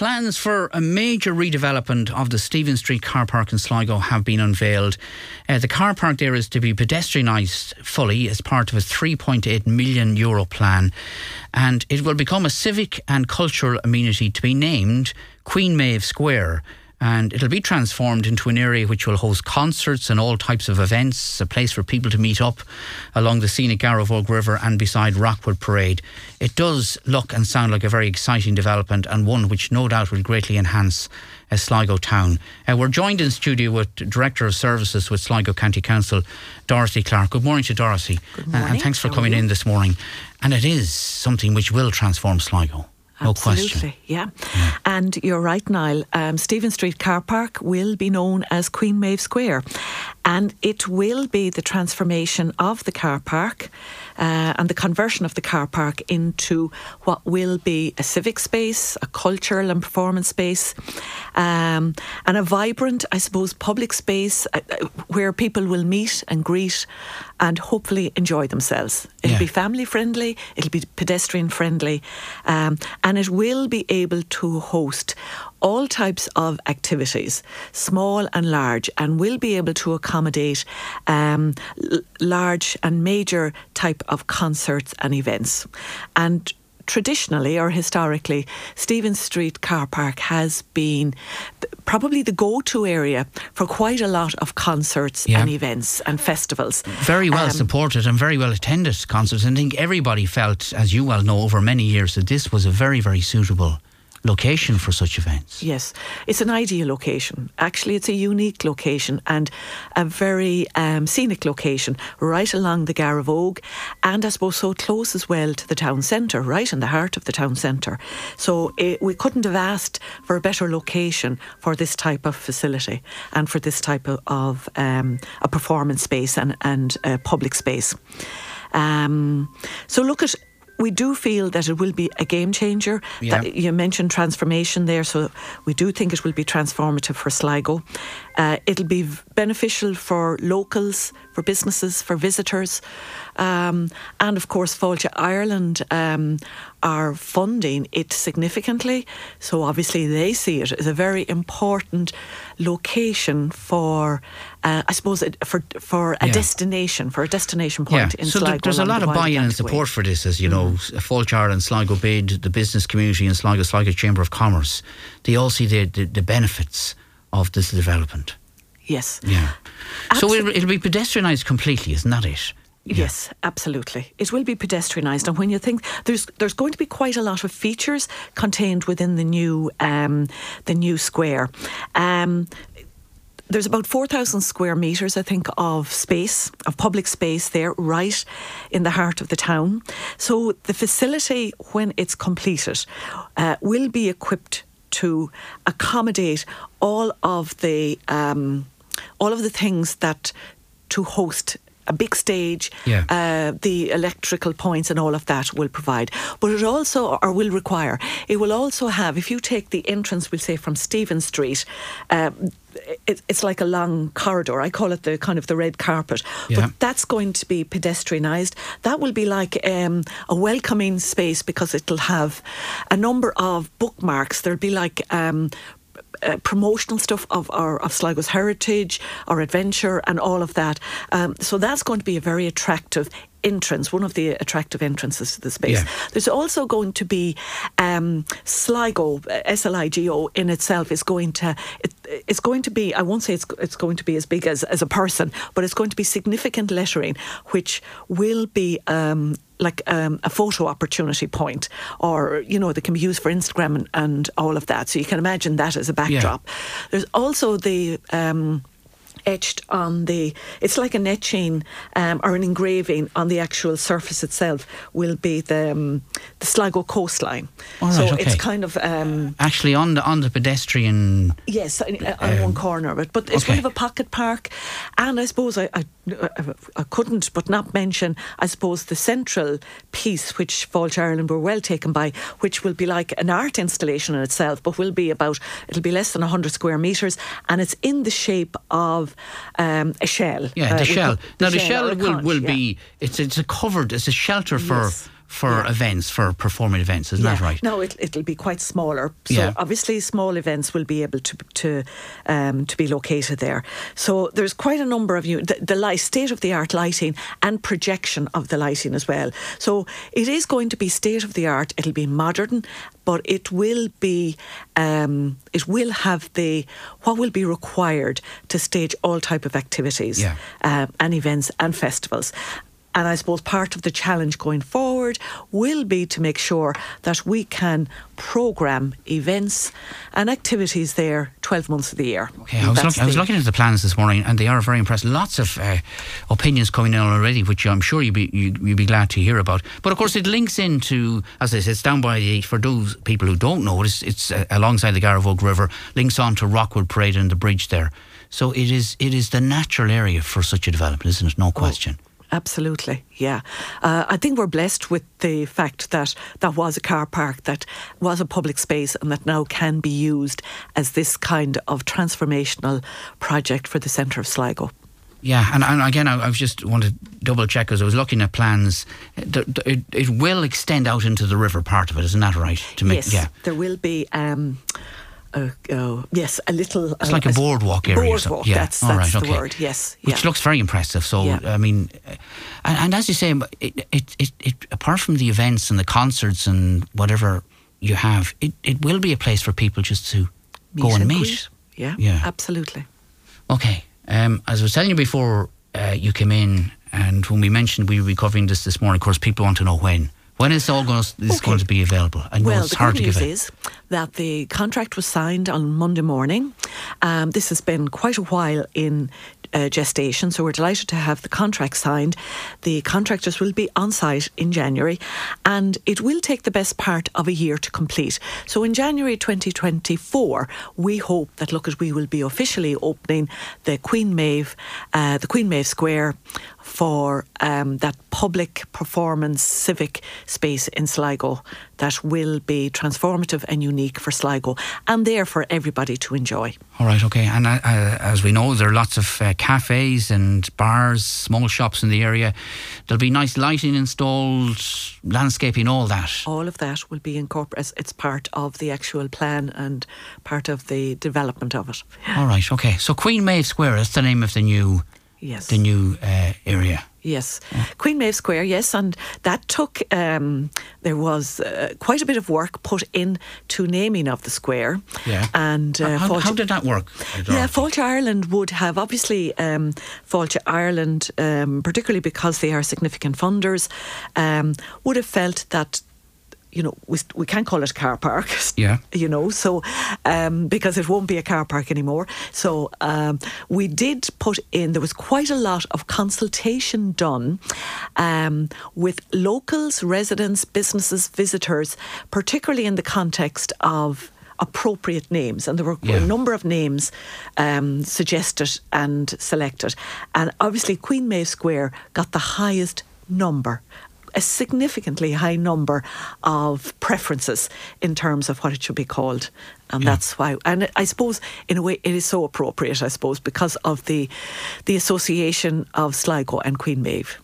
Plans for a major redevelopment of the Stephen Street car park in Sligo have been unveiled. Uh, the car park there is to be pedestrianised fully as part of a 3.8 million euro plan, and it will become a civic and cultural amenity to be named Queen Maeve Square and it'll be transformed into an area which will host concerts and all types of events, a place for people to meet up along the scenic Garavogue River and beside Rockwood Parade. It does look and sound like a very exciting development and one which no doubt will greatly enhance uh, Sligo town. Uh, we're joined in studio with Director of Services with Sligo County Council, Dorothy Clark. Good morning to Dorothy. Good morning. Uh, and thanks for coming in this morning. And it is something which will transform Sligo. No Absolutely, question. yeah. And you're right, Niall. Um, Stephen Street Car Park will be known as Queen Maeve Square, and it will be the transformation of the car park uh, and the conversion of the car park into what will be a civic space, a cultural and performance space, um, and a vibrant, I suppose, public space uh, uh, where people will meet and greet and hopefully enjoy themselves. It'll Yeah. be family friendly, it'll be pedestrian friendly, um, and it will be able to host all types of activities, small and large, and will be able to accommodate um, l- large and major type of concerts and events. And traditionally or historically, Stephen Street Car Park has been probably the go-to area for quite a lot of concerts Yeah. and events and festivals. very well Um, supported and very well attended concerts. And I think everybody felt, as you well know, over many years, that this was a very, very suitable location for such events. Yes, it's an ideal location. Actually, it's a unique location and a very um, scenic location right along the Garavogue and I suppose so close as well to the town centre, right in the heart of the town centre. So it, we couldn't have asked for a better location for this type of facility and for this type of, of um, a performance space and, and uh, public space. Um, so look at we do feel that it will be a game changer. Yeah. That you mentioned transformation there, so we do think it will be transformative for Sligo. Uh, it'll be beneficial for locals, for businesses, for visitors, um, and of course, Fáilte Ireland um, are funding it significantly. So obviously, they see it as a very important location for, uh, I suppose, for for a Yeah. destination, for a destination point in so Sligo. there- there's a lot of buy-in and support for this, as you know, Fáilte Ireland Sligo Bid, the business community in Sligo, Sligo Chamber of Commerce. They all see the, the, the benefits of this development. Yes. Yeah. So it'll, it'll be pedestrianised completely, isn't that it? Yes, absolutely. It will be pedestrianised, and when you think there's there's going to be quite a lot of features contained within the new um, the new square. Um, there's about 4,000 square metres, I think, of space, of public space there, right in the heart of the town. So the facility, when it's completed, uh, will be equipped to accommodate all of the um, all of the things that to host a big stage, Yeah. uh, the electrical points and all of that will provide. But it also, or will require, it will also have, if you take the entrance, we'll say from Stephen Street, um, it, it's like a long corridor. I call it the kind of the red carpet. Yeah. But that's going to be pedestrianised. That will be like um, a welcoming space because it'll have a number of bookmarks. There'll be like um, uh, promotional stuff of our of Sligo's heritage, our adventure, and all of that. Um, so that's going to be a very attractive entrance, one of the attractive entrances to the space. Yeah. There's also going to be um, Sligo, uh, S-L-I-G-O in itself is going to, it, it's going to be, I won't say it's, it's going to be as big as, as a person, but it's going to be significant lettering, which will be um, like um, a photo opportunity point or, you know, that can be used for Instagram and, and all of that. So you can imagine that as a backdrop. There's also the... Um, etched on the it's like an etching um, or an engraving on the actual surface itself will be the um, the Sligo coastline All so okay. it's kind of um, Actually, on the on the pedestrian yes on on one corner of it but it's okay. kind of a pocket park and I suppose I, I I couldn't but not mention I suppose the central piece which Fáilte Ireland were well taken by which will be like an art installation in itself but will be about it'll be less than 100 square metres and it's in the shape of um, a shell Yeah, Uh, the we shell. now the or shell will, conch, will yeah. be it's it's a covered it's a shelter for Yes. For Yeah. events, for performing events, isn't Yeah. that right? No, it, it'll be quite smaller. So Yeah. obviously, small events will be able to to um, to be located there. So there's quite a number of you the, the light, state of the art lighting and projection of the lighting as well. So it is going to be state of the art. It'll be modern, but it will be um, it will have the what will be required to stage all type of activities um, and events and festivals. And I suppose part of the challenge going forward will be to make sure that we can programme events and activities there 12 months of the year. Okay, I was, look, I was looking at the plans this morning, and they are very impressive. Lots of uh, opinions coming in already, which I'm sure you'd be you, you'd be glad to hear about. But of course, it links into, as I said, it's down by the for those people who don't know, it's it's uh, alongside the Garavogue River, links on to Rockwood Parade and the bridge there. So it is it is the natural area for such a development, isn't it? No question. Absolutely, yeah. Uh, I think we're blessed with the fact that that was a car park, that was a public space, and that now can be used as this kind of transformational project for the centre of Sligo. Yeah, and, and again, I, I just want to double check because I was looking at plans. It, it, it will extend out into the river part of it, isn't that right? To make, yes, yeah. there will be. Um, uh, uh, yes, a little. It's like a boardwalk area. or Boardwalk. something. Yeah. That's, that's right, the okay. word. Yes. Which looks very impressive. So Yeah. I mean, uh, and, and as you say, it, it, it, it, apart from the events and the concerts and whatever you have, it, it will be a place for people just to go and meet. Yeah. Yeah. Absolutely. Okay. Um, as I was telling you before uh, you came in, and when we mentioned we were covering this this morning, of course, people want to know when. When is all going to, this Okay. going to be available? I know Well, it's the hard to give news that the contract was signed on Monday morning. Um, this has been quite a while in uh, gestation, so we're delighted to have the contract signed. The contractors will be on site in January, and it will take the best part of a year to complete. So in January 2024, we hope that look, as we will be officially opening the Queen Maeve, uh, the Queen Maeve Square for um, that public performance civic space in Sligo that will be transformative and unique for Sligo and there for everybody to enjoy. All right, okay. And uh, uh, as we know, there are lots of uh, cafes and bars, small shops in the area. There'll be nice lighting installed, landscaping, all that. All of that will be incorporated. It's part of the actual plan and part of the development of it. All right, okay. So Queen Maeve Square, is the name of the new Yes. the new uh, area. Yes, Queen Maeve Square. Yes, and that took. Um, there was uh, quite a bit of work put in to naming of the square. Yeah. and uh, how, how did that work? Yeah, Fáilte Ireland would have obviously um, Fáilte Ireland, um, particularly because they are significant funders, um, would have felt that. You know, we, we can't call it car park. Yeah. You know, so um, because it won't be a car park anymore. So um, we did put in. There was quite a lot of consultation done um, with locals, residents, businesses, visitors, particularly in the context of appropriate names, and there were Yeah. a number of names um, suggested and selected. And obviously, Queen Maeve Square got the highest number. A significantly high number of preferences in terms of what it should be called, and that's why. And I suppose, in a way, it is so appropriate. I suppose because of the the association of Sligo and Queen Maeve.